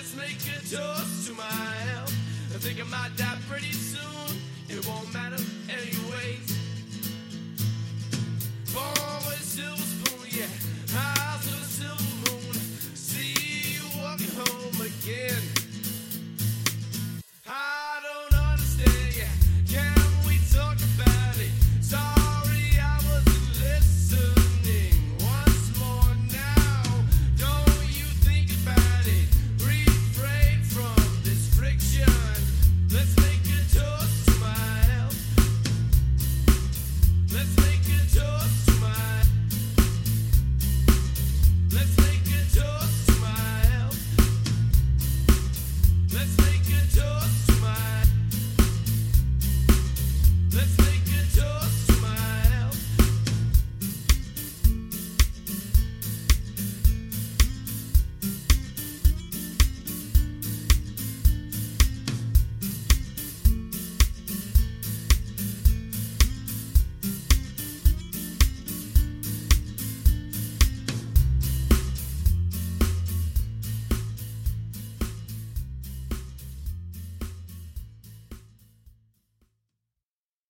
let's make a toast to my health. I think I might die